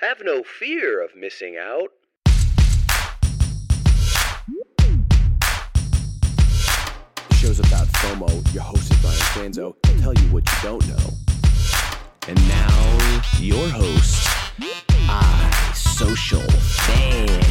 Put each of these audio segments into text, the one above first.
Have no fear of missing out. The show's about FOMO. Your host is Brian Fanzo. He'll tell you what you don't know. And now, your host, iSocialFanz.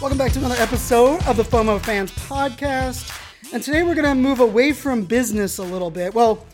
Welcome back to another episode of the FOMO Fanz Podcast. And today we're going to move away from business a little bit. Well,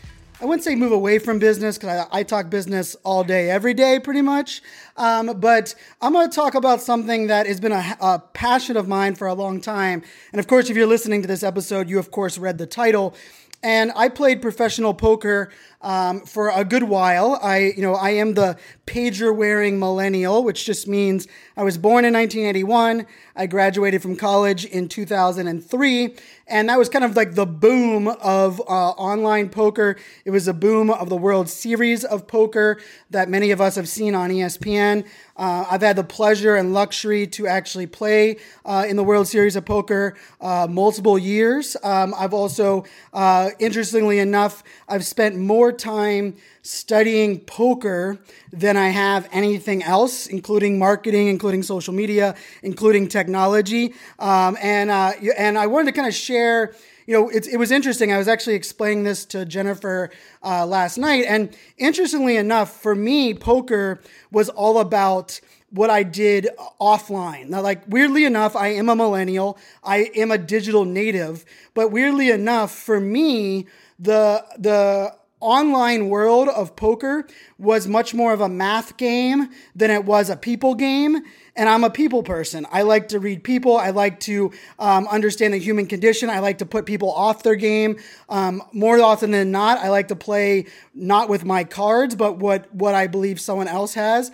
I wouldn't say move away from business because I, I, talk business all day, every day, pretty much. Um, but I'm going to talk about something that has been a, a passion of mine for a long time. And of course, if you're listening to this episode, you of course read the title. And I played professional poker um, for a good while. I, you know, I am the pager wearing millennial, which just means I was born in 1981. I graduated from college in 2003. And that was kind of like the boom of uh, online poker. It was a boom of the World Series of Poker that many of us have seen on ESPN. Uh, I've had the pleasure and luxury to actually play uh, in the World Series of Poker uh, multiple years. Um, I've also, uh, interestingly enough, I've spent more time studying poker than I have anything else, including marketing, including social media, including technology. Um, and uh, and I wanted to kind of share. You know, it, it was interesting. I was actually explaining this to Jennifer uh, last night, and interestingly enough, for me, poker was all about what I did offline. Now, like weirdly enough, I am a millennial. I am a digital native, but weirdly enough, for me, the the online world of poker was much more of a math game than it was a people game. And I'm a people person. I like to read people. I like to um, understand the human condition. I like to put people off their game. Um, more often than not, I like to play not with my cards, but what, what I believe someone else has.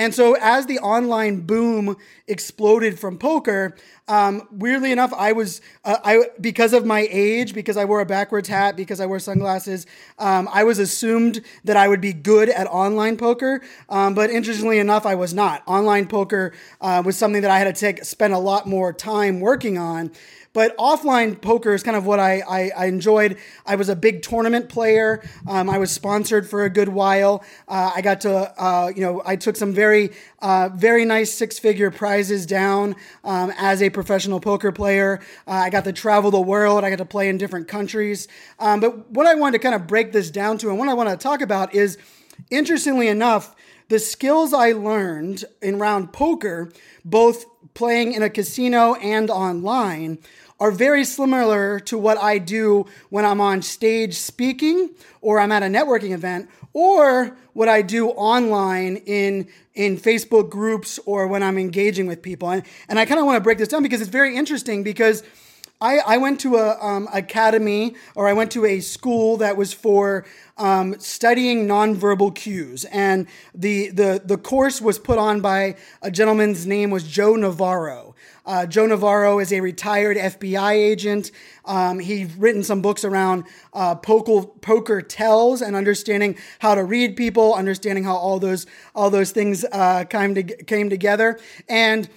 And so, as the online boom exploded from poker, um, weirdly enough, I was uh, I because of my age, because I wore a backwards hat, because I wear sunglasses, um, I was assumed that I would be good at online poker. Um, but interestingly enough, I was not. Online poker uh, was something that I had to take spend a lot more time working on. But offline poker is kind of what I, I, I enjoyed. I was a big tournament player. Um, I was sponsored for a good while. Uh, I got to, uh, you know, I took some very, uh, very nice six figure prizes down um, as a professional poker player. Uh, I got to travel the world. I got to play in different countries. Um, but what I wanted to kind of break this down to and what I want to talk about is, interestingly enough, the skills I learned in round poker, both playing in a casino and online, are very similar to what I do when I'm on stage speaking or I'm at a networking event or what I do online in in Facebook groups or when I'm engaging with people. And, and I kind of want to break this down because it's very interesting because I, I went to a um, academy or I went to a school that was for um, studying nonverbal cues, and the, the the course was put on by a gentleman's name was Joe Navarro. Uh, Joe Navarro is a retired FBI agent. Um, he's written some books around uh, poker, poker tells and understanding how to read people, understanding how all those all those things uh, came to, came together, and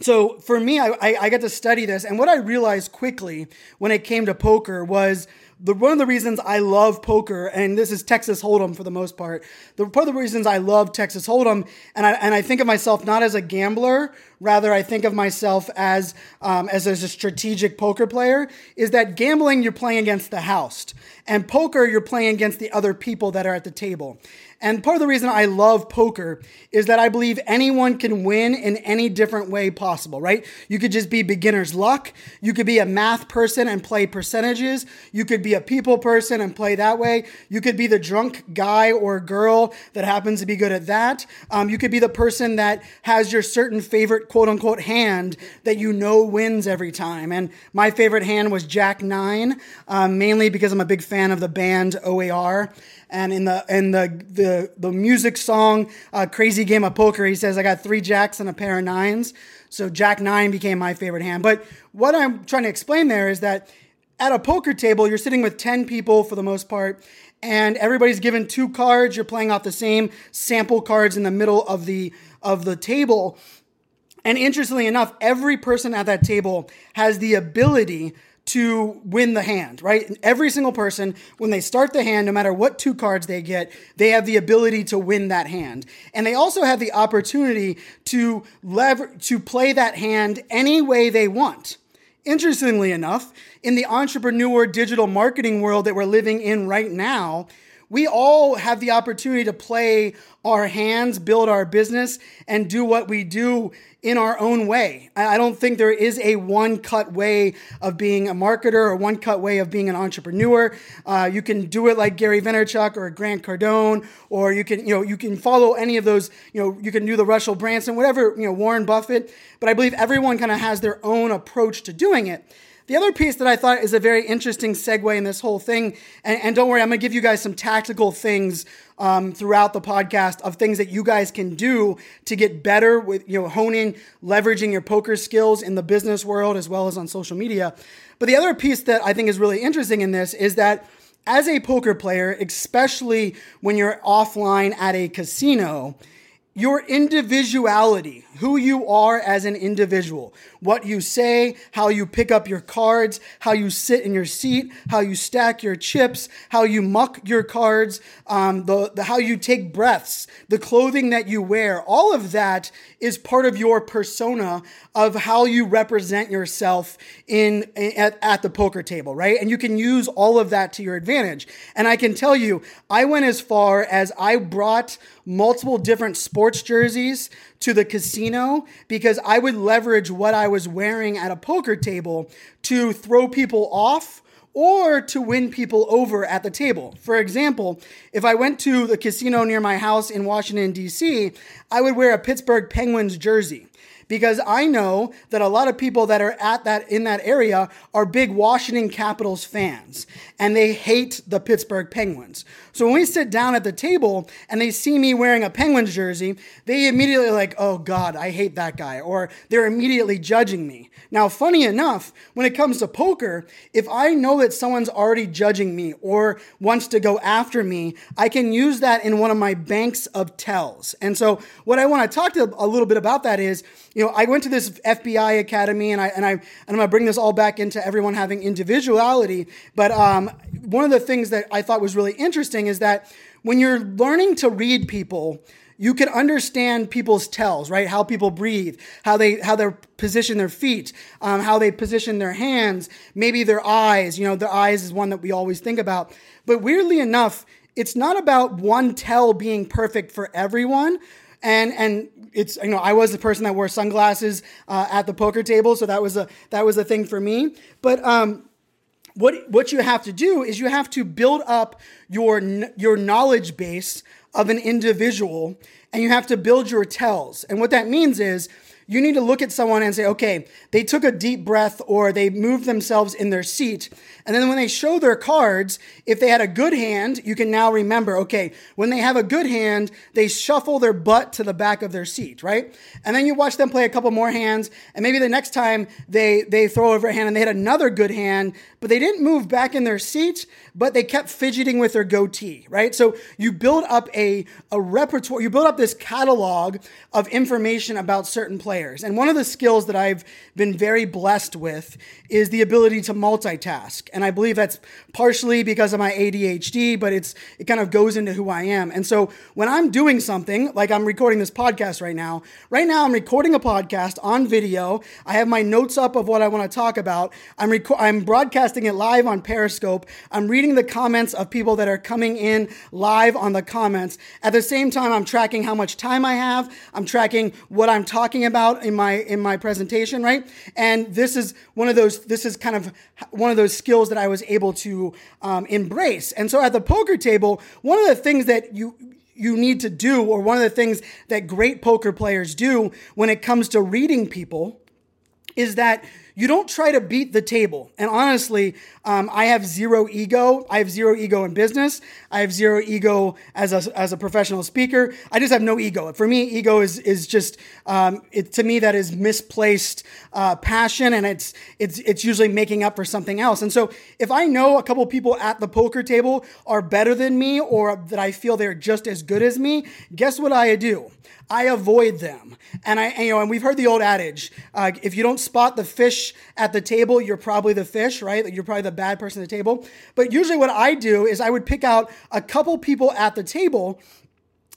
so for me, I, I, I got to study this, and what I realized quickly when it came to poker was the one of the reasons I love poker, and this is Texas Hold'em for the most part. The part of the reasons I love Texas Hold'em, and I and I think of myself not as a gambler, rather I think of myself as um, as, as a strategic poker player. Is that gambling you're playing against the house, and poker you're playing against the other people that are at the table. And part of the reason I love poker is that I believe anyone can win in any different way possible, right? You could just be beginner's luck. You could be a math person and play percentages. You could be a people person and play that way. You could be the drunk guy or girl that happens to be good at that. Um, you could be the person that has your certain favorite quote unquote hand that you know wins every time. And my favorite hand was Jack Nine, um, mainly because I'm a big fan of the band OAR. And in the in the the the music song uh, "Crazy Game of Poker," he says, "I got three jacks and a pair of nines. So Jack Nine became my favorite hand. But what I'm trying to explain there is that at a poker table, you're sitting with ten people for the most part, and everybody's given two cards. You're playing off the same sample cards in the middle of the of the table. And interestingly enough, every person at that table has the ability to win the hand, right? Every single person, when they start the hand, no matter what two cards they get, they have the ability to win that hand. And they also have the opportunity to lever- to play that hand any way they want. Interestingly enough, in the entrepreneur digital marketing world that we're living in right now, we all have the opportunity to play our hands, build our business, and do what we do in our own way. I don't think there is a one cut way of being a marketer or one cut way of being an entrepreneur. Uh, you can do it like Gary Vaynerchuk or Grant Cardone, or you can, you know, you can follow any of those, you know, you can do the Russell Brunson, whatever, you know, Warren Buffett. But I believe everyone kind of has their own approach to doing it. The other piece that I thought is a very interesting segue in this whole thing, and, and don't worry, I'm going to give you guys some tactical things um, throughout the podcast of things that you guys can do to get better with, you know, honing, leveraging your poker skills in the business world as well as on social media. But the other piece that I think is really interesting in this is that as a poker player, especially when you're offline at a casino, your individuality, who you are as an individual, what you say, how you pick up your cards, how you sit in your seat, how you stack your chips, how you muck your cards, um, the, the how you take breaths, the clothing that you wear, all of that is part of your persona of how you represent yourself in at, at the poker table, right? And you can use all of that to your advantage. And I can tell you, I went as far as I brought multiple different sports jerseys to the casino because I would leverage what I was wearing at a poker table to throw people off or to win people over at the table. For example, if I went to the casino near my house in Washington, D.C., I would wear a Pittsburgh Penguins jersey because I know that a lot of people that are at that in that area are big Washington Capitals fans and they hate the Pittsburgh Penguins. So when we sit down at the table and they see me wearing a Penguins jersey, they immediately like, "Oh god, I hate that guy," or they're immediately judging me. Now, funny enough, when it comes to poker, if I know that someone's already judging me or wants to go after me, I can use that in one of my banks of tells. And so what I want to talk to a little bit about that is you know, I went to this FBI academy, and I and I and I'm gonna bring this all back into everyone having individuality. But um, one of the things that I thought was really interesting is that when you're learning to read people, you can understand people's tells, right? How people breathe, how they how they position their feet, um, how they position their hands, maybe their eyes. You know, their eyes is one that we always think about. But weirdly enough, it's not about one tell being perfect for everyone. And and it's you know I was the person that wore sunglasses uh, at the poker table, so that was a that was a thing for me. But um, what what you have to do is you have to build up your your knowledge base of an individual, and you have to build your tells. And what that means is you need to look at someone and say, okay, they took a deep breath or they moved themselves in their seat. And then when they show their cards, if they had a good hand, you can now remember, okay, when they have a good hand, they shuffle their butt to the back of their seat, right? And then you watch them play a couple more hands, and maybe the next time they, they throw over a hand and they had another good hand, but they didn't move back in their seat, but they kept fidgeting with their goatee, right? So you build up a, a repertoire, you build up this catalog of information about certain players players. And one of the skills that I've been very blessed with is the ability to multitask. And I believe that's partially because of my ADHD, but it's it kind of goes into who I am. And so when I'm doing something, like I'm recording this podcast right now, right now I'm recording a podcast on video. I have my notes up of what I want to talk about. I'm reco- I'm broadcasting it live on Periscope. I'm reading the comments of people that are coming in live on the comments. At the same time, I'm tracking how much time I have. I'm tracking what I'm talking about out in my in my presentation, right? And this is one of those. This is kind of one of those skills that I was able to um, embrace. And so at the poker table, one of the things that you you need to do, or one of the things that great poker players do when it comes to reading people, is that you don't try to beat the table. And honestly, um, I have zero ego. I have zero ego in business. I have zero ego as a, as a professional speaker. I just have no ego. For me, ego is is just um, it, to me that is misplaced uh, passion, and it's it's it's usually making up for something else. And so, if I know a couple people at the poker table are better than me, or that I feel they're just as good as me, guess what I do? I avoid them. And I, and, you know, and we've heard the old adage: uh, if you don't spot the fish at the table, you're probably the fish, right? You're probably the bad person at the table. But usually, what I do is I would pick out a couple people at the table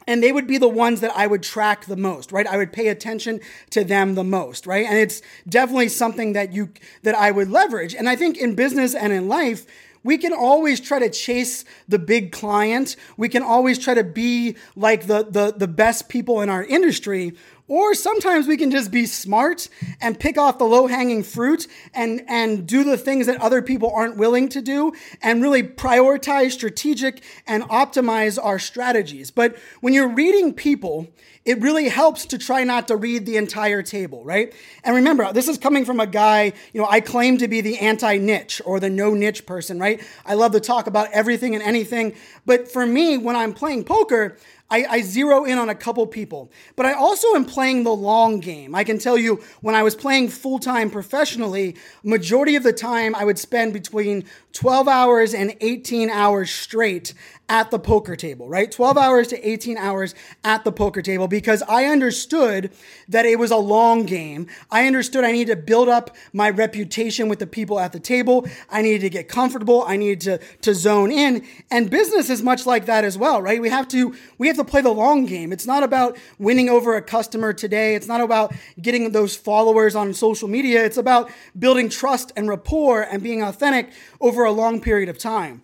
and they would be the ones that I would track the most, right? I would pay attention to them the most, right? And it's definitely something that you that I would leverage. And I think in business and in life, we can always try to chase the big client. We can always try to be like the the the best people in our industry, or sometimes we can just be smart and pick off the low hanging fruit and, and do the things that other people aren't willing to do and really prioritize strategic and optimize our strategies. But when you're reading people, it really helps to try not to read the entire table, right? And remember, this is coming from a guy, you know, I claim to be the anti niche or the no niche person, right? I love to talk about everything and anything. But for me, when I'm playing poker, I, I, zero in on a couple people, but I also am playing the long game. I can tell you when I was playing full time professionally, majority of the time I would spend between 12 hours and 18 hours straight at the poker table, right? 12 hours to 18 hours at the poker table because I understood that it was a long game. I understood I needed to build up my reputation with the people at the table. I needed to get comfortable. I needed to, to zone in. And business is much like that as well, right? We have to, we have to play the long game. It's not about winning over a customer today. It's not about getting those followers on social media. It's about building trust and rapport and being authentic over a long period of time.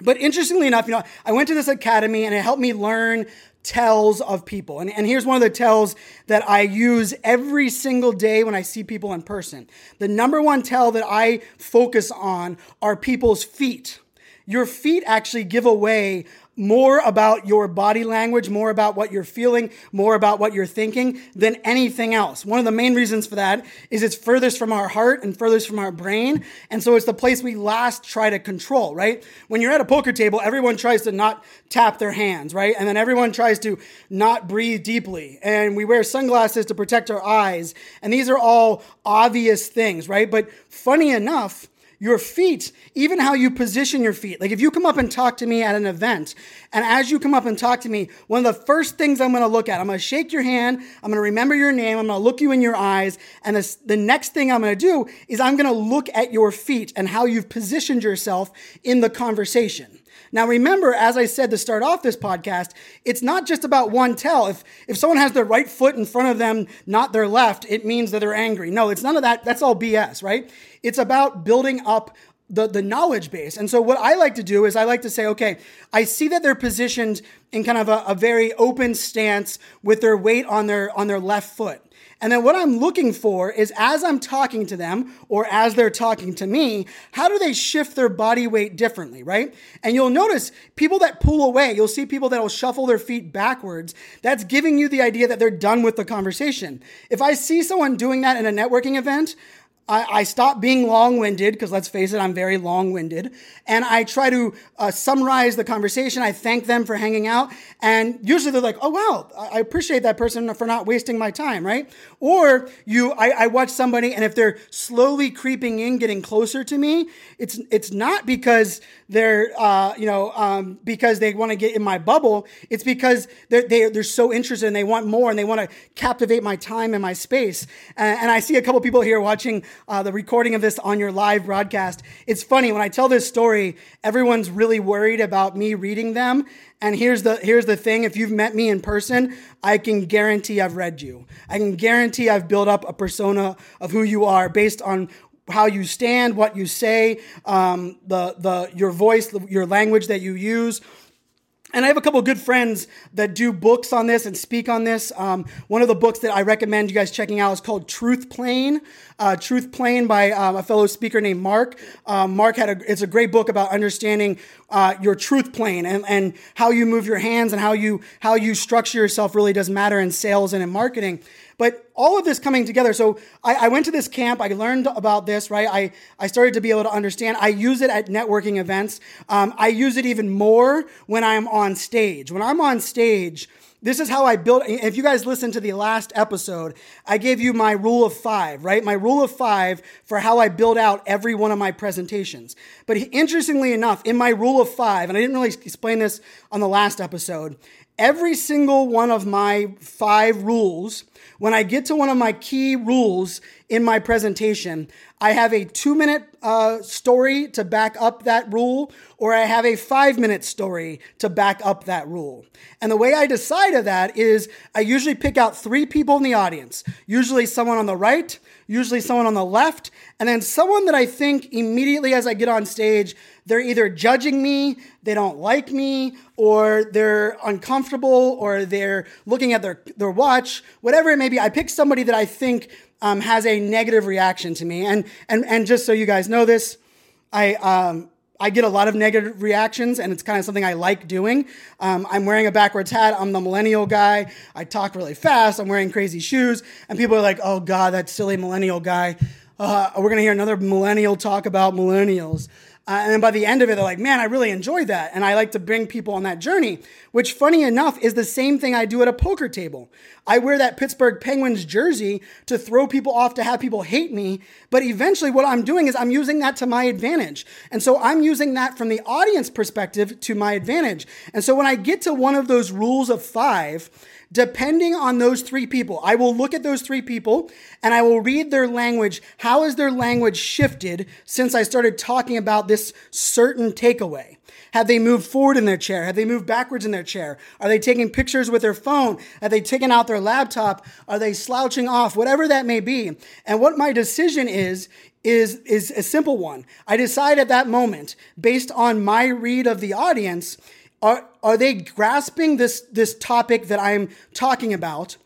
But interestingly enough, you know, I went to this academy and it helped me learn tells of people. And, and here's one of the tells that I use every single day when I see people in person. The number one tell that I focus on are people's feet. Your feet actually give away more about your body language, more about what you're feeling, more about what you're thinking than anything else. One of the main reasons for that is it's furthest from our heart and furthest from our brain. And so it's the place we last try to control, right? When you're at a poker table, everyone tries to not tap their hands, right? And then everyone tries to not breathe deeply. And we wear sunglasses to protect our eyes. And these are all obvious things, right? But funny enough, your feet, even how you position your feet. Like if you come up and talk to me at an event, and as you come up and talk to me, one of the first things I'm to look at, I'm to shake your hand, I'm to remember your name, I'm to look you in your eyes, and this, the next thing I'm to do is I'm to look at your feet and how you've positioned yourself in the conversation. Now, remember, as I said to start off this podcast, it's not just about one tell. If, if someone has their right foot in front of them, not their left, it means that they're angry. No, it's none of that. That's all BS, right? It's about building up the, the knowledge base. And so what I like to do is I like to say, okay, I see that they're positioned in kind of a, a very open stance with their weight on their on their left foot. And then what I'm looking for is as I'm talking to them or as they're talking to me, how do they shift their body weight differently, right? And you'll notice people that pull away, you'll see people that will shuffle their feet backwards. That's giving you the idea that they're done with the conversation. If I see someone doing that in a networking event, I, I stop being long winded because let's face it, I'm very long winded. And I try to uh, summarize the conversation. I thank them for hanging out. And usually they're like, oh, wow, I appreciate that person for not wasting my time, right? Or you, I, I watch somebody and if they're slowly creeping in, getting closer to me, it's, it's not because they're, uh, you know, um, because they want to get in my bubble. It's because they're, they're, they're so interested and they want more and they want to captivate my time and my space. And, and I see a couple people here watching uh, the recording of this on your live broadcast. It's funny when I tell this story, everyone's really worried about me reading them. And here's the here's the thing: if you've met me in person, I can guarantee I've read you. I can guarantee I've built up a persona of who you are based on how you stand, what you say, um, the the your voice, your language that you use. And I have a couple good friends that do books on this and speak on this. Um, one of the books that I recommend you guys checking out is called Truth Plane. Uh, Truth Plane by um, a fellow speaker named Mark. Um, Mark had a, it's a great book about understanding uh, your truth plane and, and how you move your hands and how you how you structure yourself really does matter in sales and in marketing. But all of this coming together. So I, I, went to this camp. I learned about this, right? I, I started to be able to understand. I use it at networking events. Um, I use it even more when I'm on stage. When I'm on stage, this is how I build. If you guys listen to the last episode, I gave you my rule of five, right? My rule of five for how I build out every one of my presentations. But interestingly enough, in my rule of five, and I didn't really explain this on the last episode, every single one of my five rules, when I get to one of my key rules in my presentation, I have a two minute uh, story to back up that rule, or I have a five minute story to back up that rule. And the way I decide of that is I usually pick out three people in the audience, usually someone on the right, usually someone on the left, and then someone that I think immediately as I get on stage, they're either judging me, they don't like me, or they're uncomfortable, or they're looking at their, their watch, whatever it may be. I pick somebody that I think um, has a negative reaction to me. And, and, and just so you guys know this, I, um, I get a lot of negative reactions, and it's kind of something I like doing. Um, I'm wearing a backwards hat. I'm the millennial guy. I talk really fast. I'm wearing crazy shoes, and people are like, "Oh God, that silly millennial guy." Uh, we're gonna hear another millennial talk about millennials. Uh, and by the end of it, they're like, man, I really enjoyed that. And I like to bring people on that journey, which, funny enough, is the same thing I do at a poker table. I wear that Pittsburgh Penguins jersey to throw people off, to have people hate me. But eventually, what I'm doing is I'm using that to my advantage. And so I'm using that from the audience perspective to my advantage. And so when I get to one of those rules of five, depending on those three people. I will look at those three people and I will read their language. How has their language shifted since I started talking about this certain takeaway? Have they moved forward in their chair? Have they moved backwards in their chair? Are they taking pictures with their phone? Have they taken out their laptop? Are they slouching off? Whatever that may be. And what my decision is, is, is a simple one. I decide at that moment, based on my read of the audience, are, are they grasping this, this topic that I'm talking about?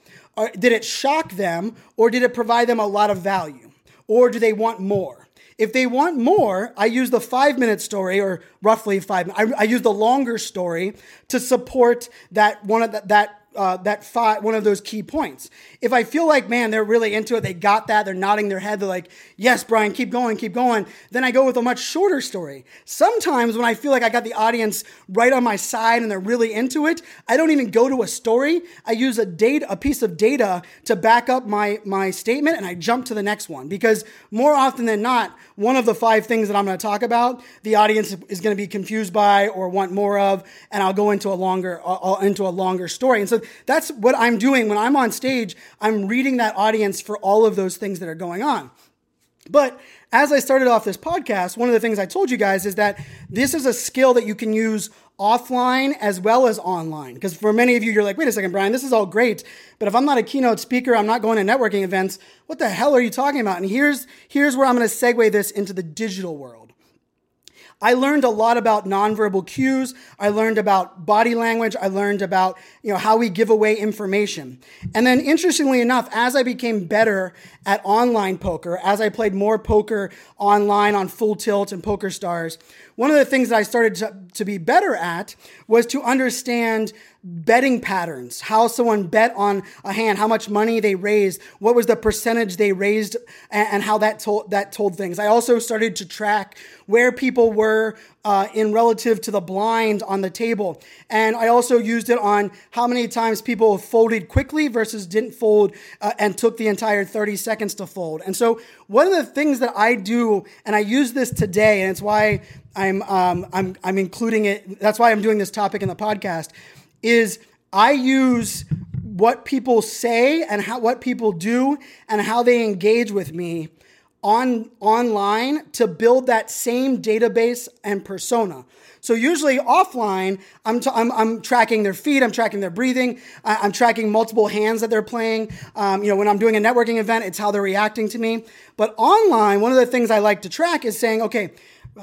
Did it shock them or did it provide them a lot of value? Or do they want more? If they want more, I use the five minute story or roughly five. I, I use the longer story to support that one of the, that uh, that five, one of those key points. If I feel like, man, they're really into it, they got that, they're nodding their head, they're like, yes, Brian, keep going, keep going, then I go with a much shorter story. Sometimes when I feel like I got the audience right on my side and they're really into it, I don't even go to a story. I use a data, a piece of data to back up my, my statement and I jump to the next one because more often than not, one of the five things that I'm going to talk about, the audience is going to be confused by or want more of, and I'll go into a longer, I'll, into a longer story. And so that's what I'm doing when I'm on stage. I'm reading that audience for all of those things that are going on. But as I started off this podcast, one of the things I told you guys is that this is a skill that you can use offline as well as online. Because for many of you, you're like, wait a second, Brian, this is all great. But if I'm not a keynote speaker, I'm not going to networking events, what the hell are you talking about? And here's, here's where I'm going to segue this into the digital world. I learned a lot about nonverbal cues. I learned about body language. I learned about, you know, how we give away information. And then interestingly enough, as I became better at online poker, as I played more poker online on Full Tilt and PokerStars, one of the things that I started to, to be better at was to understand betting patterns, how someone bet on a hand, how much money they raised, what was the percentage they raised, and, and how that told that told things. I also started to track where people were uh, in relative to the blind on the table, and I also used it on how many times people folded quickly versus didn't fold uh, and took the entire 30 seconds to fold. And so one of the things that I do, and I use this today, and it's why I'm um, I'm I'm including it. That's why I'm doing this topic in the podcast is I use what people say and how what people do and how they engage with me on online to build that same database and persona. So usually offline, I'm, t- I'm, I'm tracking their feet, I'm tracking their breathing, I- am tracking multiple hands that they're playing. Um, you know, when I'm doing a networking event, it's how they're reacting to me. But online, one of the things I like to track is saying, okay,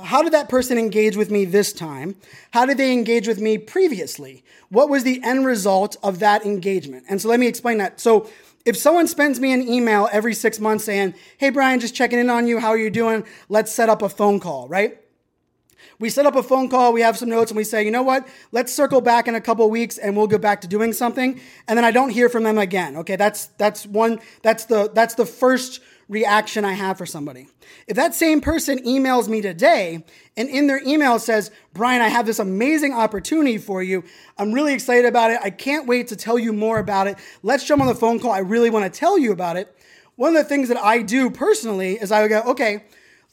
how did that person engage with me this time? How did they engage with me previously? What was the end result of that engagement? And so let me explain that. So if someone sends me an email every six months saying, Hey, Brian, just checking in on you. How are you doing? Let's set up a phone call, right? We set up a phone call, we have some notes, and we say, you know what? Let's circle back in a couple weeks and we'll go back to doing something. And then I don't hear from them again. Okay, that's that's one that's the that's the first reaction I have for somebody. If that same person emails me today and in their email says, Brian, I have this amazing opportunity for you. I'm really excited about it. I can't wait to tell you more about it. Let's jump on the phone call. I really want to tell you about it. One of the things that I do personally is I would go, okay,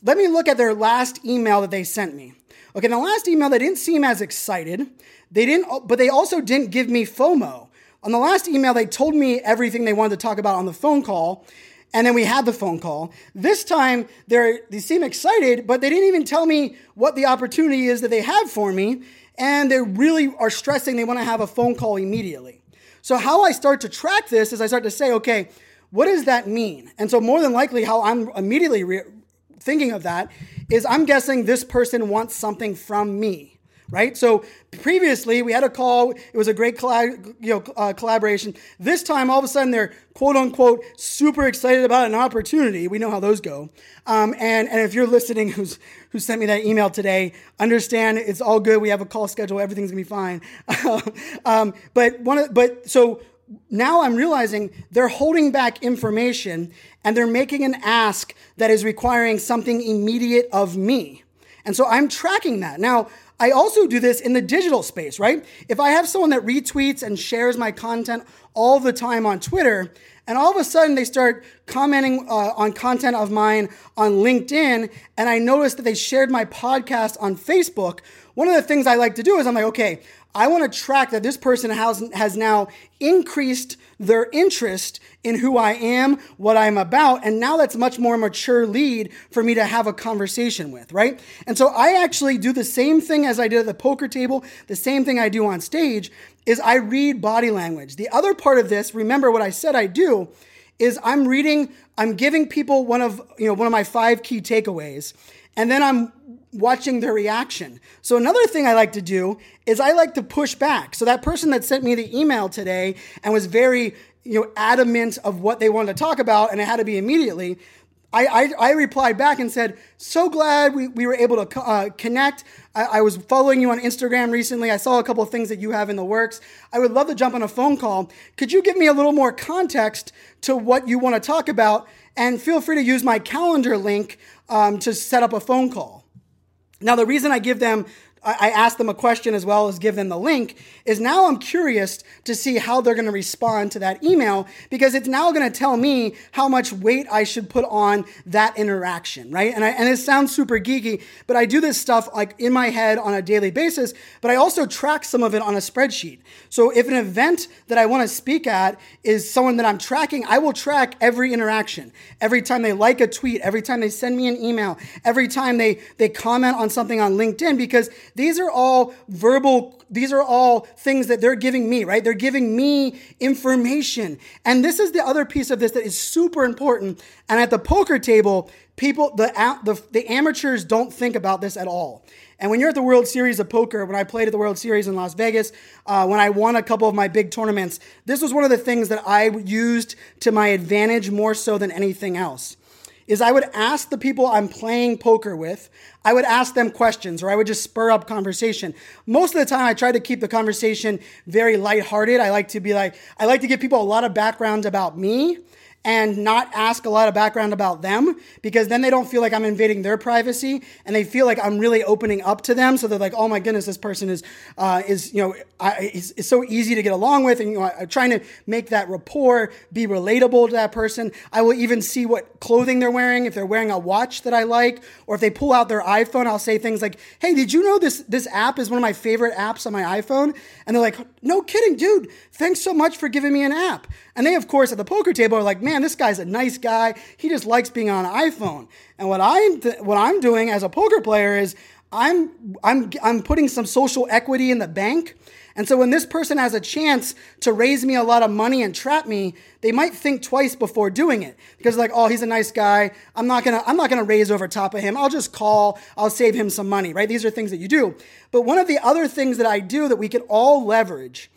let me look at their last email that they sent me. Okay, in the last email, they didn't seem as excited. They didn't, but they also didn't give me FOMO. On the last email, they told me everything they wanted to talk about on the phone call, and then we had the phone call. This time, they they seem excited, but they didn't even tell me what the opportunity is that they have for me, and they really are stressing they want to have a phone call immediately. So how I start to track this is I start to say, okay, what does that mean? And so more than likely, how I'm immediately re- thinking of that is I'm guessing this person wants something from me right? So previously we had a call. It was a great collab, you know, uh, collaboration. This time, all of a sudden, they're quote unquote super excited about an opportunity. We know how those go. Um, and and if you're listening, who's who sent me that email today, understand it's all good. We have a call schedule. Everything's gonna be fine. um, but one of but so now I'm realizing they're holding back information and they're making an ask that is requiring something immediate of me. And so I'm tracking that. Now, I also do this in the digital space, right? If I have someone that retweets and shares my content all the time on Twitter, and all of a sudden they start commenting uh, on content of mine on LinkedIn, and I notice that they shared my podcast on Facebook, one of the things I like to do is I'm like, okay, I want to track that this person has, has now increased their interest in who I am, what I'm about, and now that's much more mature lead for me to have a conversation with, right? And so I actually do the same thing as I did at the poker table, the same thing I do on stage is I read body language. The other part of this, remember what I said I do, is I'm reading, I'm giving people one of, you know, one of my five key takeaways, and then I'm watching their reaction. So another thing I like to do is I like to push back. So that person that sent me the email today and was very, you know, adamant of what they wanted to talk about and it had to be immediately, I, I, I, replied back and said, So glad we, we were able to uh, connect. I, I, was following you on Instagram recently. I saw a couple of things that you have in the works. I would love to jump on a phone call. Could you give me a little more context to what you want to talk about? And feel free to use my calendar link um, to set up a phone call. Now, the reason I give them I ask them a question as well as give them the link is now I'm curious to see how they're going to respond to that email because it's now going to tell me how much weight I should put on that interaction, right? And I, and it sounds super geeky, but I do this stuff like in my head on a daily basis, but I also track some of it on a spreadsheet. So if an event that I want to speak at is someone that I'm tracking, I will track every interaction. Every time they like a tweet, every time they send me an email, every time they they comment on something on LinkedIn because these are all verbal, these are all things that they're giving me, right? They're giving me information. And this is the other piece of this that is super important. And at the poker table, people, the, the, the amateurs don't think about this at all. And when you're at the World Series of Poker, when I played at the World Series in Las Vegas, uh, when I won a couple of my big tournaments, this was one of the things that I used to my advantage more so than anything else is I would ask the people I'm playing poker with, I would ask them questions or I would just spur up conversation. Most of the time I try to keep the conversation very lighthearted. I like to be like, I like to give people a lot of background about me and not ask a lot of background about them because then they don't feel like I'm invading their privacy and they feel like I'm really opening up to them. So they're like, oh my goodness, this person is, uh, is you know, I, is, so easy to get along with. And, you know, I'm trying to make that rapport be relatable to that person. I will even see what clothing they're wearing. If they're wearing a watch that I like, or if they pull out their iPhone, I'll say things like, hey, did you know this, this app is one of my favorite apps on my iPhone? And they're like, no kidding, dude. Thanks so much for giving me an app. And they, of course, at the poker table are like, man, this guy's a nice guy. He just likes being on an iPhone. And what I'm th- what I'm doing as a poker player is I'm I'm I'm putting some social equity in the bank. And so when this person has a chance to raise me a lot of money and trap me, they might think twice before doing it because like, oh, he's a nice guy. I'm not gonna I'm not gonna raise over top of him. I'll just call. I'll save him some money. Right? These are things that you do. But one of the other things that I do that we can all leverage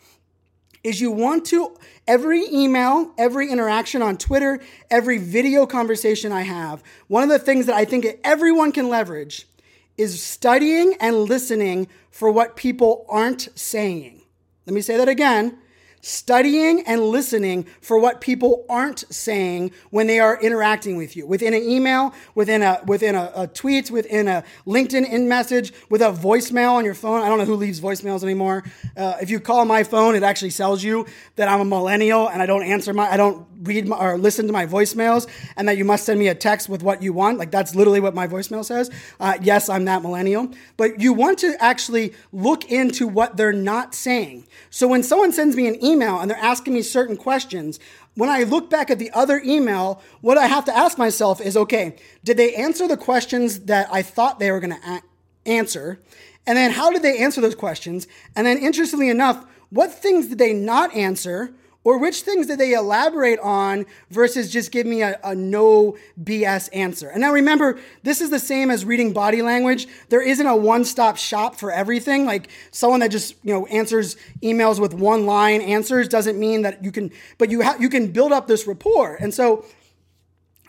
is you want to every email, every interaction on Twitter, every video conversation I have, one of the things that I think everyone can leverage is studying and listening for what people aren't saying. Let me say that again studying and listening for what people aren't saying when they are interacting with you. Within an email within a within a, a tweet within a linkedin in message with a voicemail on your phone. I don't know who leaves voicemails anymore. Uh, if you call my phone it actually tells you that i'm a millennial and i don't answer my i don't read my, or listen to my voicemails and that you must send me a text with what you want. Like that's literally what my voicemail says. Uh, yes, I'm that millennial. But you want to actually look into what they're not saying. So when someone sends me an email and they're asking me certain questions, when I look back at the other email, what I have to ask myself is okay, did they answer the questions that I thought they were going to a- answer? And then how did they answer those questions? And then, interestingly enough, what things did they not answer? Or which things did they elaborate on versus just give me a, a, no BS answer? And now remember, this is the same as reading body language. There isn't a one-stop shop for everything. Like someone that just you know answers emails with one line answers doesn't mean that you can, but you have you can build up this rapport. And so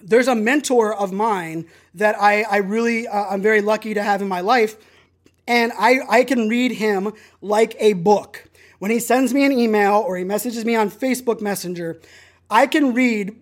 there's a mentor of mine that I, I really uh, I'm very lucky to have in my life, and I I can read him like a book. When he sends me an email or he messages me on Facebook Messenger, I can read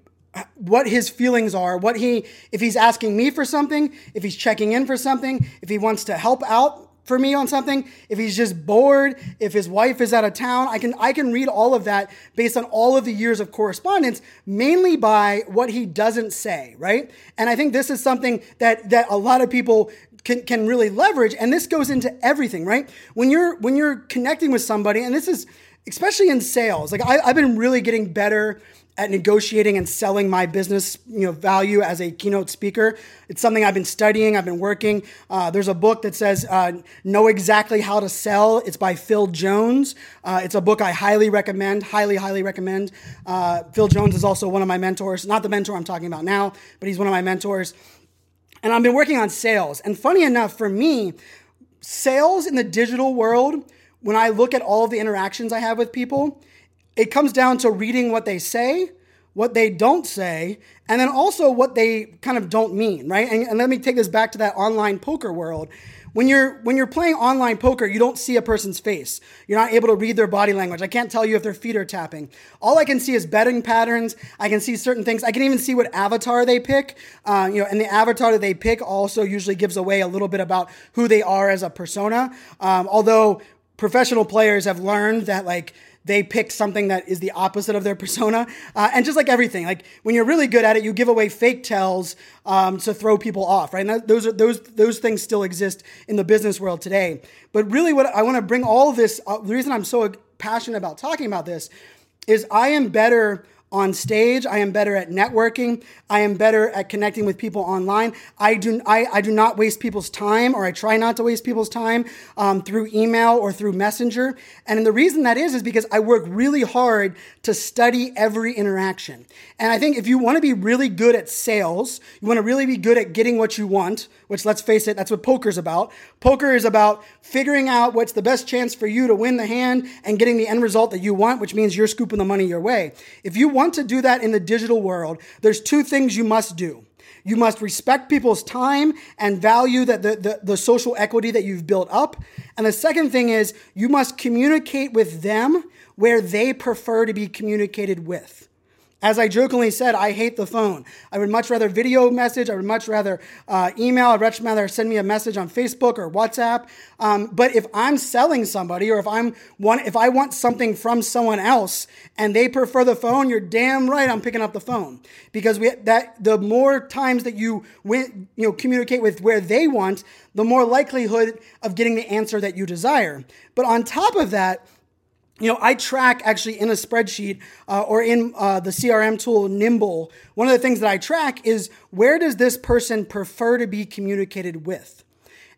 what his feelings are, what he, if he's asking me for something, if he's checking in for something, if he wants to help out for me on something, if he's just bored, if his wife is out of town, I can I can read all of that based on all of the years of correspondence, mainly by what he doesn't say, right? And I think this is something that that a lot of people can, can really leverage. And this goes into everything, right? When you're when you're connecting with somebody, and this is especially in sales, like I, I've been really getting better at negotiating and selling my business you know value as a keynote speaker. It's something i've been studying i've been working. Uh, there's a book that says uh, know exactly how to sell. It's by phil jones. Uh, it's a book i highly recommend highly highly recommend. Uh, phil jones is also one of my mentors. Not the mentor i'm talking about now but he's one of my mentors. And I've been working on sales. And funny enough, for me, sales in the digital world, when I look at all of the interactions I have with people, it comes down to reading what they say, what they don't say, and then also what they kind of don't mean, right? And, and let me take this back to that online poker world when you're when you're playing online poker, you don't see a person's face. You're not able to read their body language. I can't tell you if their feet are tapping. All I can see is betting patterns. I can see certain things. I can even see what avatar they pick. Uh, you know, and the avatar that they pick also usually gives away a little bit about who they are as a persona. Um, although professional players have learned that like they pick something that is the opposite of their persona. Uh, and just like everything, like when you're really good at it, you give away fake tells um, to throw people off, right? And that, those are those those things still exist in the business world today. But really, what I want to bring all this, uh, the reason I'm so passionate about talking about this, is I am better on stage. I am better at networking. I am better at connecting with people online. I do, I, I do not waste people's time, or I try not to waste people's time um, through email or through Messenger. And the reason that is, is because I work really hard to study every interaction. And I think if you want to be really good at sales, you want to really be good at getting what you want, which let's face it, that's what poker's about. Poker is about figuring out what's the best chance for you to win the hand and getting the end result that you want, which means you're scooping the money your way. If you want want to do that in the digital world, there's two things you must do. You must respect people's time and value that the, the, the, social equity that you've built up. And the second thing is you must communicate with them where they prefer to be communicated with. As I jokingly said, I hate the phone. I would much rather video message. I would much rather uh, email. I'd much rather send me a message on Facebook or WhatsApp. Um, but if I'm selling somebody, or if I'm one, if I want something from someone else and they prefer the phone, you're damn right I'm picking up the phone because we that the more times that you win, you know communicate with where they want, the more likelihood of getting the answer that you desire. But on top of that you know, I track actually in a spreadsheet uh, or in uh, the CRM tool Nimble. One of the things that I track is where does this person prefer to be communicated with?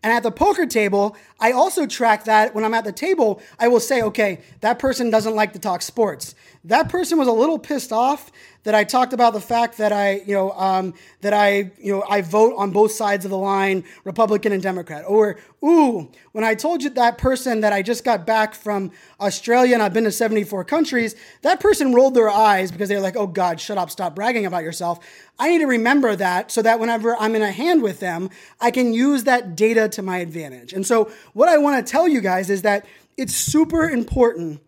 And at the poker table, I also track that when I'm at the table, I will say, okay, that person doesn't like to talk sports. That person was a little pissed off that I talked about the fact that I, you know, um, that I, you know, I vote on both sides of the line, Republican and Democrat. Or, ooh, when I told you that person that I just got back from Australia and I've been to 74 countries, that person rolled their eyes because they're like, oh God, shut up, stop bragging about yourself. I need to remember that so that whenever I'm in a hand with them, I can use that data to my advantage. And so, what I want to tell you guys is that it's super important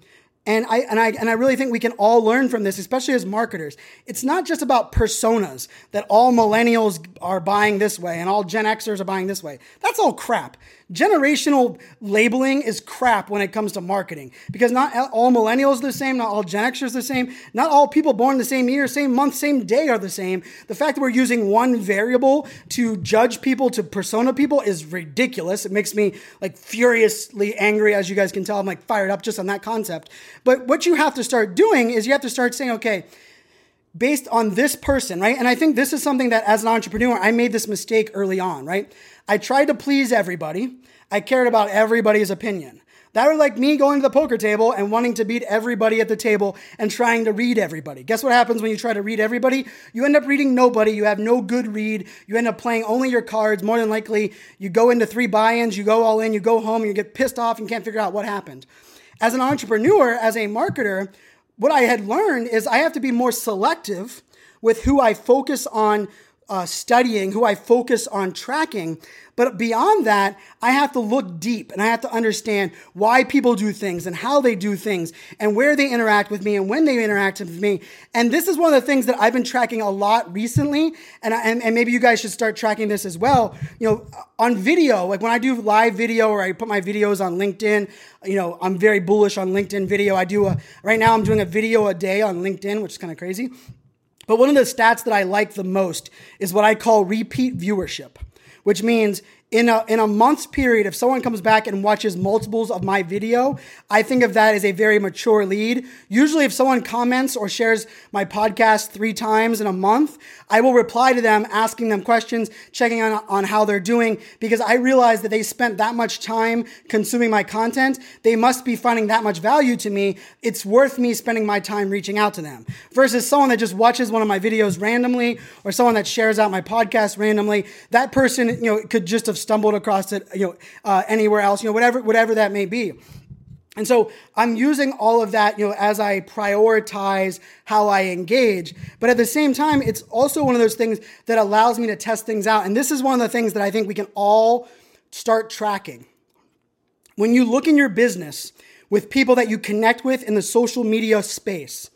and I, and, I, and I really think we can all learn from this, especially as marketers. It's not just about personas that all millennials are buying this way and all Gen Xers are buying this way. That's all crap. Generational labeling is crap when it comes to marketing because not all millennials are the same, not all Gen Xers are the same, not all people born the same year, same month, same day are the same. The fact that we're using one variable to judge people, to persona people is ridiculous. It makes me like furiously angry, as you guys can tell. I'm like fired up just on that concept. But what you have to start doing is you have to start saying, okay, based on this person, right? And I think this is something that as an entrepreneur, I made this mistake early on, right? I tried to please everybody. I cared about everybody's opinion. That was like me going to the poker table and wanting to beat everybody at the table and trying to read everybody. Guess what happens when you try to read everybody? You end up reading nobody. You have no good read. You end up playing only your cards. More than likely, you go into three buy ins, you go all in, you go home, and you get pissed off and can't figure out what happened. As an entrepreneur, as a marketer, what I had learned is I have to be more selective with who I focus on uh, studying, who I focus on tracking. But beyond that, I have to look deep and I have to understand why people do things and how they do things and where they interact with me and when they interact with me. And this is one of the things that I've been tracking a lot recently. And, and, and maybe you guys should start tracking this as well. You know, on video, like when I do live video or I put my videos on LinkedIn, you know, I'm very bullish on LinkedIn video. I do a, right now I'm doing a video a day on LinkedIn, which is kind of crazy. But one of the stats that I like the most is what I call repeat viewership, which means in a, in a month's period, if someone comes back and watches multiples of my video, I think of that as a very mature lead. Usually, if someone comments or shares my podcast three times in a month, I will reply to them, asking them questions, checking on, on how they're doing, because I realize that they spent that much time consuming my content. They must be finding that much value to me. It's worth me spending my time reaching out to them versus someone that just watches one of my videos randomly or someone that shares out my podcast randomly. That person, you know, could just have stumbled across it, you know, uh, anywhere else, you know, whatever, whatever that may be. And so I'm using all of that, you know, as I prioritize how I engage. But at the same time, it's also one of those things that allows me to test things out. And this is one of the things that I think we can all start tracking. When you look in your business with people that you connect with in the social media space,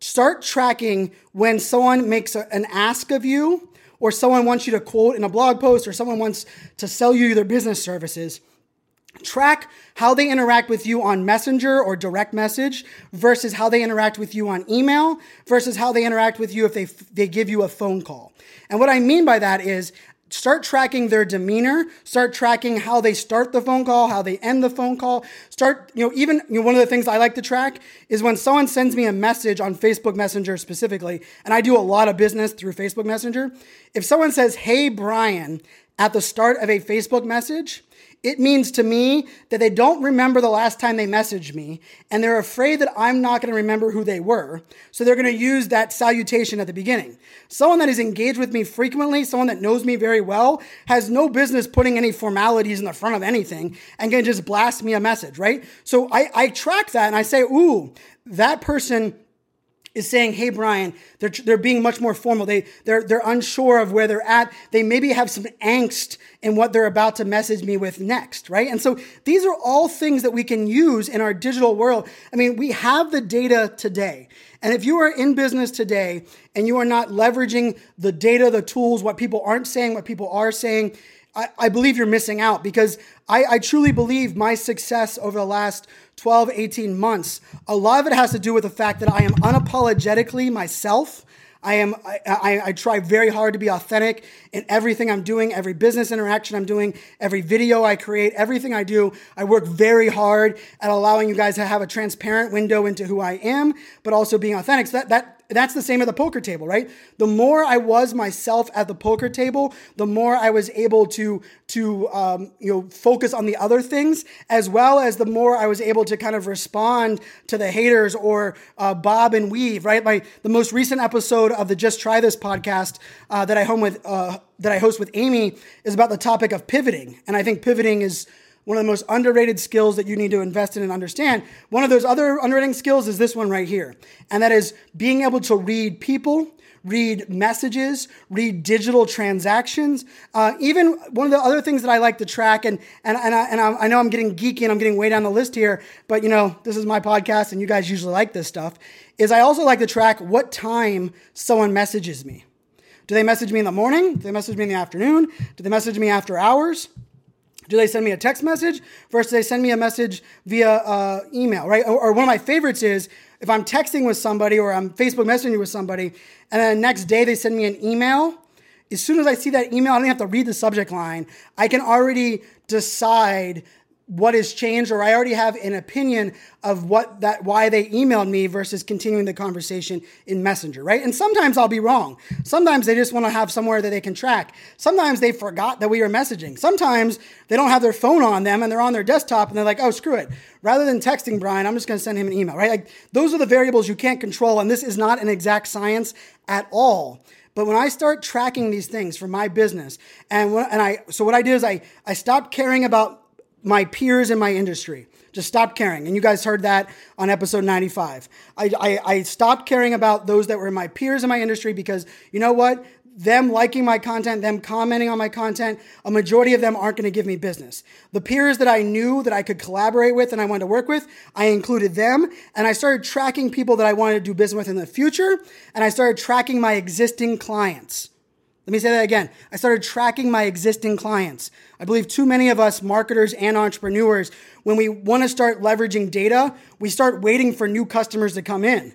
start tracking when someone makes a, an ask of you or someone wants you to quote in a blog post or someone wants to sell you their business services. Track how they interact with you on Messenger or direct message versus how they interact with you on email versus how they interact with you if they, they give you a phone call. And what I mean by that is start tracking their demeanor. Start tracking how they start the phone call how they end the phone call. Start you know even you know, one of the things i like to track is when someone sends me a message on facebook messenger specifically and i do a lot of business through facebook messenger. If someone says hey brian at the start of a facebook message it means to me that they don't remember the last time they messaged me and they're afraid that I'm not going to remember who they were. So they're going to use that salutation at the beginning. Someone that is engaged with me frequently, someone that knows me very well, has no business putting any formalities in the front of anything and can just blast me a message, right? So I, I track that and I say, ooh, that person is saying, "Hey, Brian, they're they're being much more formal. They they're they're unsure of where they're at. They maybe have some angst in what they're about to message me with next, right? And so these are all things that we can use in our digital world. I mean, we have the data today. And if you are in business today and you are not leveraging the data, the tools, what people aren't saying, what people are saying, I, I believe you're missing out because I, I truly believe my success over the last 12, 18 months, a lot of it has to do with the fact that I am unapologetically myself. I am I, I, I, try very hard to be authentic in everything I'm doing, every business interaction I'm doing, every video I create, everything I do. I work very hard at allowing you guys to have a transparent window into who I am, but also being authentic. So that that that's the same at the poker table, right? The more I was myself at the poker table, the more I was able to to um, you know focus on the other things, as well as the more I was able to kind of respond to the haters or uh, bob and weave, right? My the most recent episode of the Just Try This podcast uh, that I home with uh, that I host with Amy is about the topic of pivoting, and I think pivoting is one of the most underrated skills that you need to invest in and understand. One of those other underrated skills is this one right here, and that is being able to read people, read messages, read digital transactions. Uh, even one of the other things that I like to track, and and and, I, and I know I'm getting geeky and I'm getting way down the list here, but you know this is my podcast, and you guys usually like this stuff. Is I also like to track what time someone messages me. Do they message me in the morning? Do they message me in the afternoon? Do they message me after hours? Do they send me a text message versus they send me a message via uh, email, right? Or, or, one of my favorites is if I'm texting with somebody or I'm Facebook messaging with somebody, and then the next day they send me an email. As soon as I see that email, I don't have to read the subject line. I can already decide what has changed or I already have an opinion of what that why they emailed me versus continuing the conversation in Messenger, right? And sometimes I'll be wrong. Sometimes they just want to have somewhere that they can track. Sometimes they forgot that we were messaging. Sometimes they don't have their phone on them and they're on their desktop and they're like, "Oh, screw it. Rather than texting Brian, I'm just going to send him an email." Right? Like those are the variables you can't control and this is not an exact science at all. But when I start tracking these things for my business, and when, and I so what I did is I I stopped caring about my peers in my industry. Just stopped caring. And you guys heard that on episode 95. I, I, I, stopped caring about those that were my peers in my industry because you know what? Them liking my content, them commenting on my content, a majority of them aren't going to give me business. The peers that I knew that I could collaborate with and I wanted to work with, I included them and I started tracking people that I wanted to do business with in the future and I started tracking my existing clients. Let me say that again. I started tracking my existing clients. I believe too many of us marketers and entrepreneurs, when we want to start leveraging data, we start waiting for new customers to come in.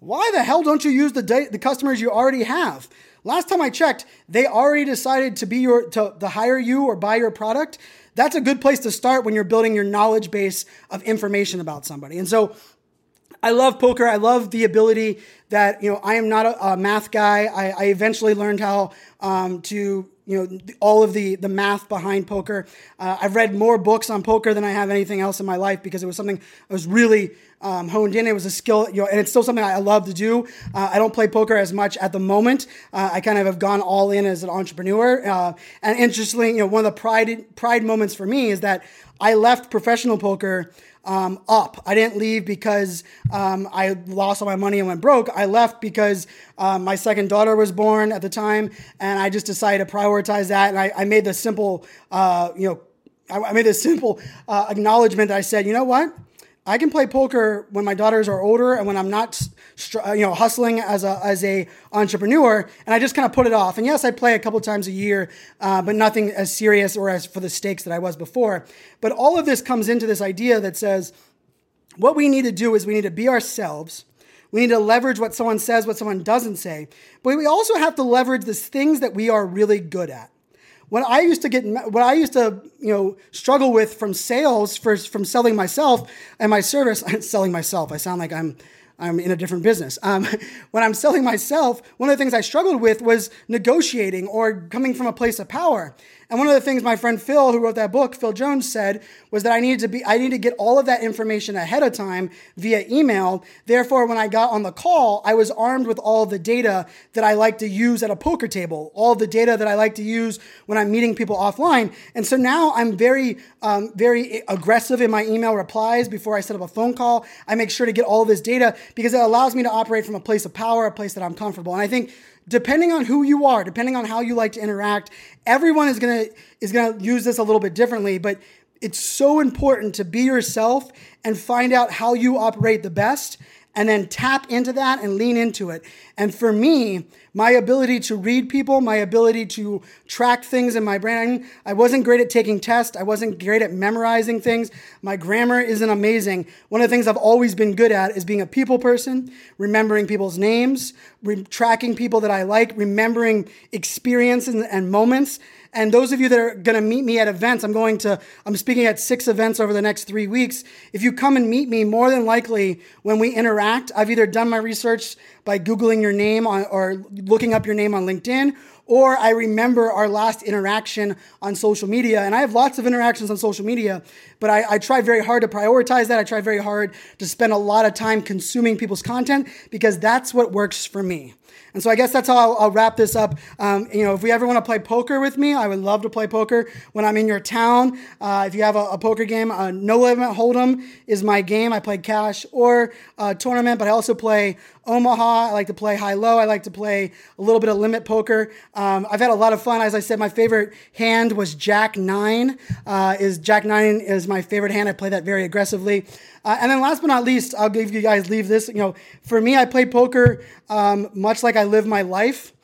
Why the hell don't you use the, da- the customers you already have? Last time I checked, they already decided to be your to, to hire you or buy your product. That's a good place to start when you're building your knowledge base of information about somebody. And so I love poker. I love the ability that, you know, I am not a, a math guy. I, I, eventually learned how um, to, you know, all of the, the math behind poker. Uh, I've read more books on poker than I have anything else in my life because it was something I was really um, honed in. It was a skill, you know, and it's still something I love to do. Uh, I don't play poker as much at the moment. Uh, I kind of have gone all in as an entrepreneur. Uh, and interestingly, you know, one of the pride pride moments for me is that I left professional poker um, up. I didn't leave because um, I lost all my money and went broke. I left because um, my second daughter was born at the time, and I just decided to prioritize that. And I, I made the simple, uh, you know, I, I made the simple uh, acknowledgement. I said, you know what? I can play poker when my daughters are older and when I'm not, you know, hustling as a as a entrepreneur. And I just kind of put it off. And yes, I play a couple times a year, uh, but nothing as serious or as for the stakes that I was before. But all of this comes into this idea that says, what we need to do is we need to be ourselves. We need to leverage what someone says, what someone doesn't say. But we also have to leverage the things that we are really good at what I used to get, what I used to, you know, struggle with from sales, for, from selling myself and my service, selling myself. I sound like I'm I'm in a different business. Um, when I'm selling myself, one of the things I struggled with was negotiating or coming from a place of power. And one of the things my friend Phil, who wrote that book, Phil Jones, said was that I needed to be, I needed to get all of that information ahead of time via email. Therefore, when I got on the call, I was armed with all the data that I like to use at a poker table, all the data that I like to use when I'm meeting people offline. And so now I'm very, um, very aggressive in my email replies before I set up a phone call. I make sure to get all this data because it allows me to operate from a place of power, a place that I'm comfortable. And I think depending on who you are, depending on how you like to interact, everyone is gonna is gonna use this a little bit differently. But it's so important to be yourself and find out how you operate the best and then tap into that and lean into it. And for me, my ability to read people, my ability to track things in my brain, I wasn't great at taking tests. I wasn't great at memorizing things. My grammar isn't amazing. One of the things I've always been good at is being a people person, remembering people's names, re- tracking people that I like, remembering experiences and, and moments. And those of you that are going to meet me at events, I'm going to, I'm speaking at six events over the next three weeks. If you come and meet me, more than likely when we interact, I've either done my research by Googling your name on, or looking up your name on LinkedIn, or I remember our last interaction on social media. And I have lots of interactions on social media, but I, I try very hard to prioritize that. I try very hard to spend a lot of time consuming people's content because that's what works for me. And so I guess that's how I'll, I'll wrap this up. Um, you know, if we ever want to play poker with me, I would love to play poker when I'm in your town. Uh, if you have a, a poker game, uh, No Limit Hold'em is my game. I play cash or uh, tournament, but I also play Omaha. I like to play high low. I like to play a little bit of limit poker. Um, I've had a lot of fun. As I said, my favorite hand was Jack Nine. Uh, is Jack Nine is my favorite hand. I play that very aggressively. Uh, and then last but not least, I'll give you guys leave this. You know, for me, I play poker um, much like I live my life.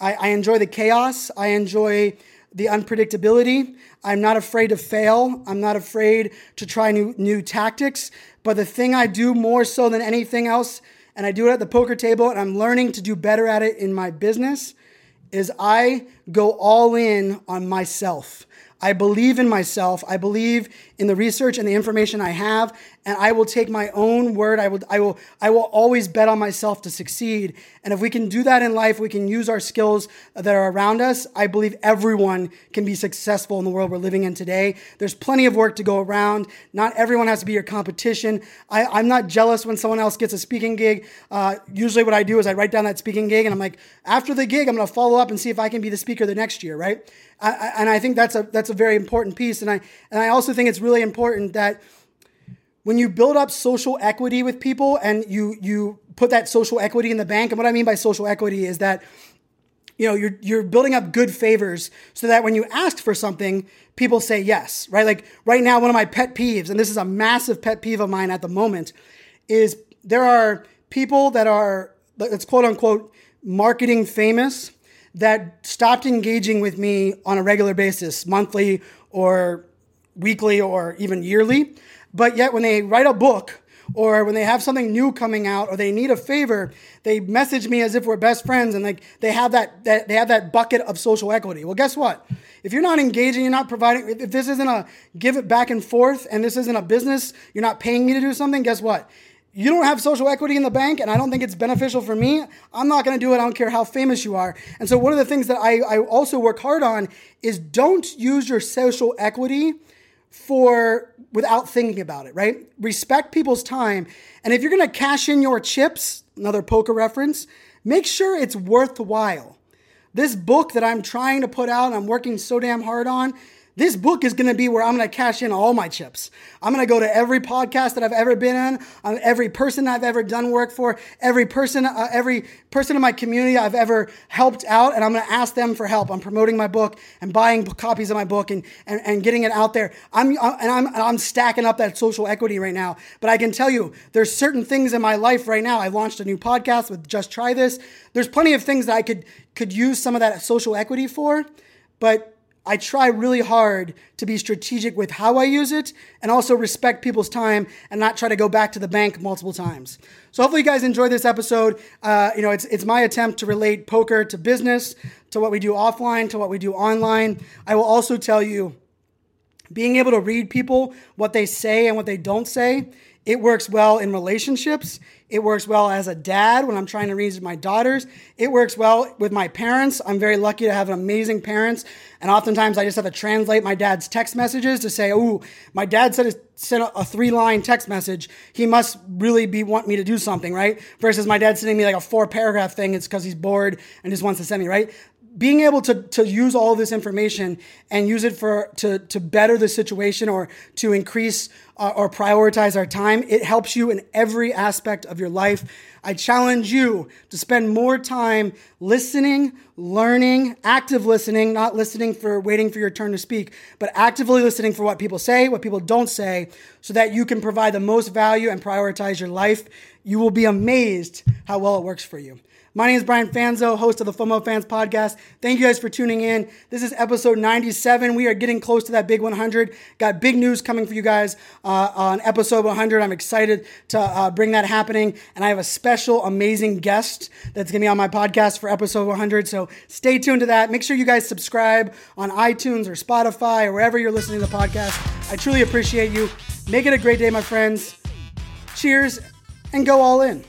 I, I enjoy the chaos. I enjoy the unpredictability. I'm not afraid to fail. I'm not afraid to try new, new tactics. But the thing I do more so than anything else, and I do it at the poker table, and I'm learning to do better at it in my business, is I go all in on myself. I believe in myself. I believe in the research and the information I have, and I will take my own word. I will, I will, I will always bet on myself to succeed. And if we can do that in life, we can use our skills that are around us. I believe everyone can be successful in the world we're living in today. There's plenty of work to go around. Not everyone has to be your competition. I, am not jealous when someone else gets a speaking gig. Uh, usually, what I do is I write down that speaking gig, and I'm like, after the gig, I'm going to follow up and see if I can be the speaker the next year, right? I, and I think that's a that's a very important piece. And I and I also think it's really important that when you build up social equity with people and you you put that social equity in the bank. And what I mean by social equity is that you know you're you're building up good favors so that when you ask for something people say yes right like right now one of my pet peeves and this is a massive pet peeve of mine at the moment is there are people that are let's quote unquote marketing famous that stopped engaging with me on a regular basis, monthly or weekly or even yearly. But yet, when they write a book or when they have something new coming out or they need a favor, they message me as if we're best friends and like they have that, that they have that bucket of social equity. Well, guess what? If you're not engaging, you're not providing, if this isn't a give it back and forth and this isn't a business, you're not paying me to do something, guess what? you don't have social equity in the bank and I don't think it's beneficial for me, I'm not going to do it. I don't care how famous you are. And so, one of the things that I, I also work hard on is don't use your social equity for without thinking about it, right? Respect people's time. And if you're going to cash in your chips, another poker reference, make sure it's worthwhile. This book that I'm trying to put out, I'm working so damn hard on, this book is going to be where I'm going to cash in all my chips. I'm going to go to every podcast that I've ever been on every person I've ever done work for, every person, uh, every person in my community I've ever helped out, and I'm going to ask them for help. I'm promoting my book and buying copies of my book and, and, and getting it out there. I'm uh, and I'm I'm stacking up that social equity right now. But I can tell you, there's certain things in my life right now. I launched a new podcast with Just Try This. There's plenty of things that I could could use some of that social equity for, but I try really hard to be strategic with how I use it and also respect people's time and not try to go back to the bank multiple times. So hopefully you guys enjoyed this episode. Uh, you know, it's, it's my attempt to relate poker to business, to what we do offline, to what we do online. I will also tell you, being able to read people, what they say and what they don't say, it works well in relationships. It works well as a dad when I'm trying to raise my daughters. It works well with my parents. I'm very lucky to have amazing parents. And oftentimes I just have to translate my dad's text messages to say, oh, my dad said sent a, a three line text message. He must really be want me to do something, right? Versus my dad sending me like a four paragraph thing. It's because he's bored and just wants to send me, right? Being able to, to use all this information and use it for to, to better the situation or to increase uh, or prioritize our time it helps you in every aspect of your life. I challenge you to spend more time listening learning active listening not listening for waiting for your turn to speak but actively listening for what people say what people don't say so that you can provide the most value and prioritize your life. You will be amazed how well it works for you my name is Brian Fanzo, host of the FOMO Fanz Podcast. Thank you guys for tuning in. This is episode 97. We are getting close to that big 100. Got big news coming for you guys uh, on episode 100. I'm excited to uh, bring that happening. And I have a special, amazing guest that's going to be on my podcast for episode 100. So stay tuned to that. Make sure you guys subscribe on iTunes or Spotify or wherever you're listening to the podcast. I truly appreciate you. Make it a great day, my friends. Cheers and go all in.